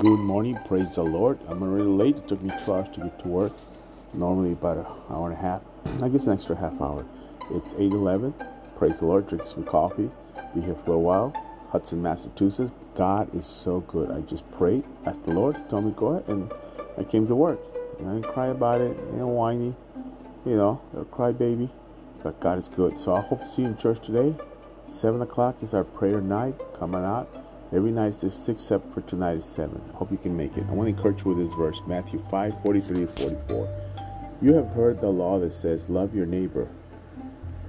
Good morning, praise the Lord. I'm already late. It took me two hours to get to work. Normally about an hour and a half. I guess an extra half hour. It's 8:11. Praise the Lord. Drink some coffee. Be here for a while. Hudson, Massachusetts. God is so good. I just prayed, asked the Lord, told me go ahead, and I came to work. And I didn't cry about it. You know, whiny. You know, a cry baby. But God is good. So I hope to see you in church today. Seven o'clock is our prayer night. Coming out. Every night is six, except for tonight is seven. Hope you can make it. I want to encourage you with this verse, Matthew 5, 43 and 44. You have heard the law that says, Love your neighbor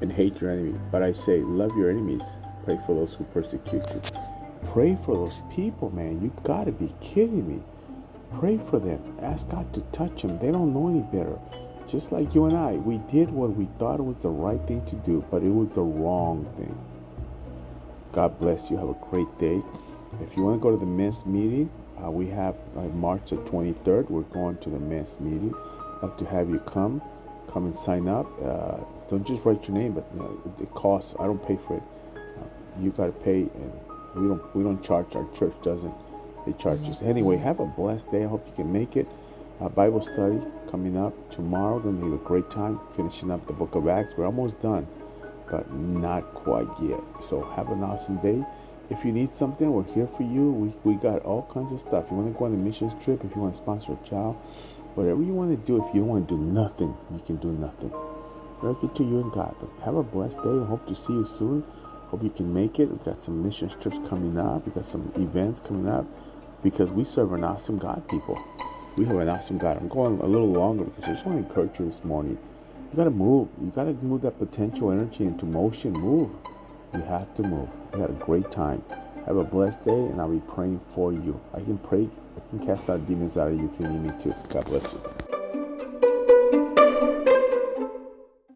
and hate your enemy. But I say, Love your enemies. Pray for those who persecute you. Pray for those people, man. You've gotta be kidding me. Pray for them. Ask God to touch them. They don't know any better. Just like you and I, we did what we thought was the right thing to do, but it was the wrong thing. God bless you. Have a great day. If you want to go to the men's meeting, uh, we have uh, March the 23rd. We're going to the men's meeting. I'd like to have you come, come and sign up. Uh, don't just write your name, but it, it costs. I don't pay for it. Uh, you got to pay, and we don't. We don't charge. Our church doesn't. They charge us anyway. Have a blessed day. I hope you can make it. Uh, Bible study coming up tomorrow. Going to have a great time finishing up the Book of Acts. We're almost done, but not quite yet. So have an awesome day. If you need something, we're here for you. We, we got all kinds of stuff. You want to go on a missions trip, if you want to sponsor a child, whatever you want to do, if you don't want to do nothing, you can do nothing. That's between you and God. But have a blessed day. Hope to see you soon. Hope you can make it. We've got some missions trips coming up. We've got some events coming up because we serve an awesome God, people. We have an awesome God. I'm going a little longer because I just want to encourage you this morning. You got to move. You got to move that potential energy into motion. Move. You have to move. We had a great time. Have a blessed day, and I'll be praying for you. I can pray, I can cast out demons out of you if you need me to. God bless you.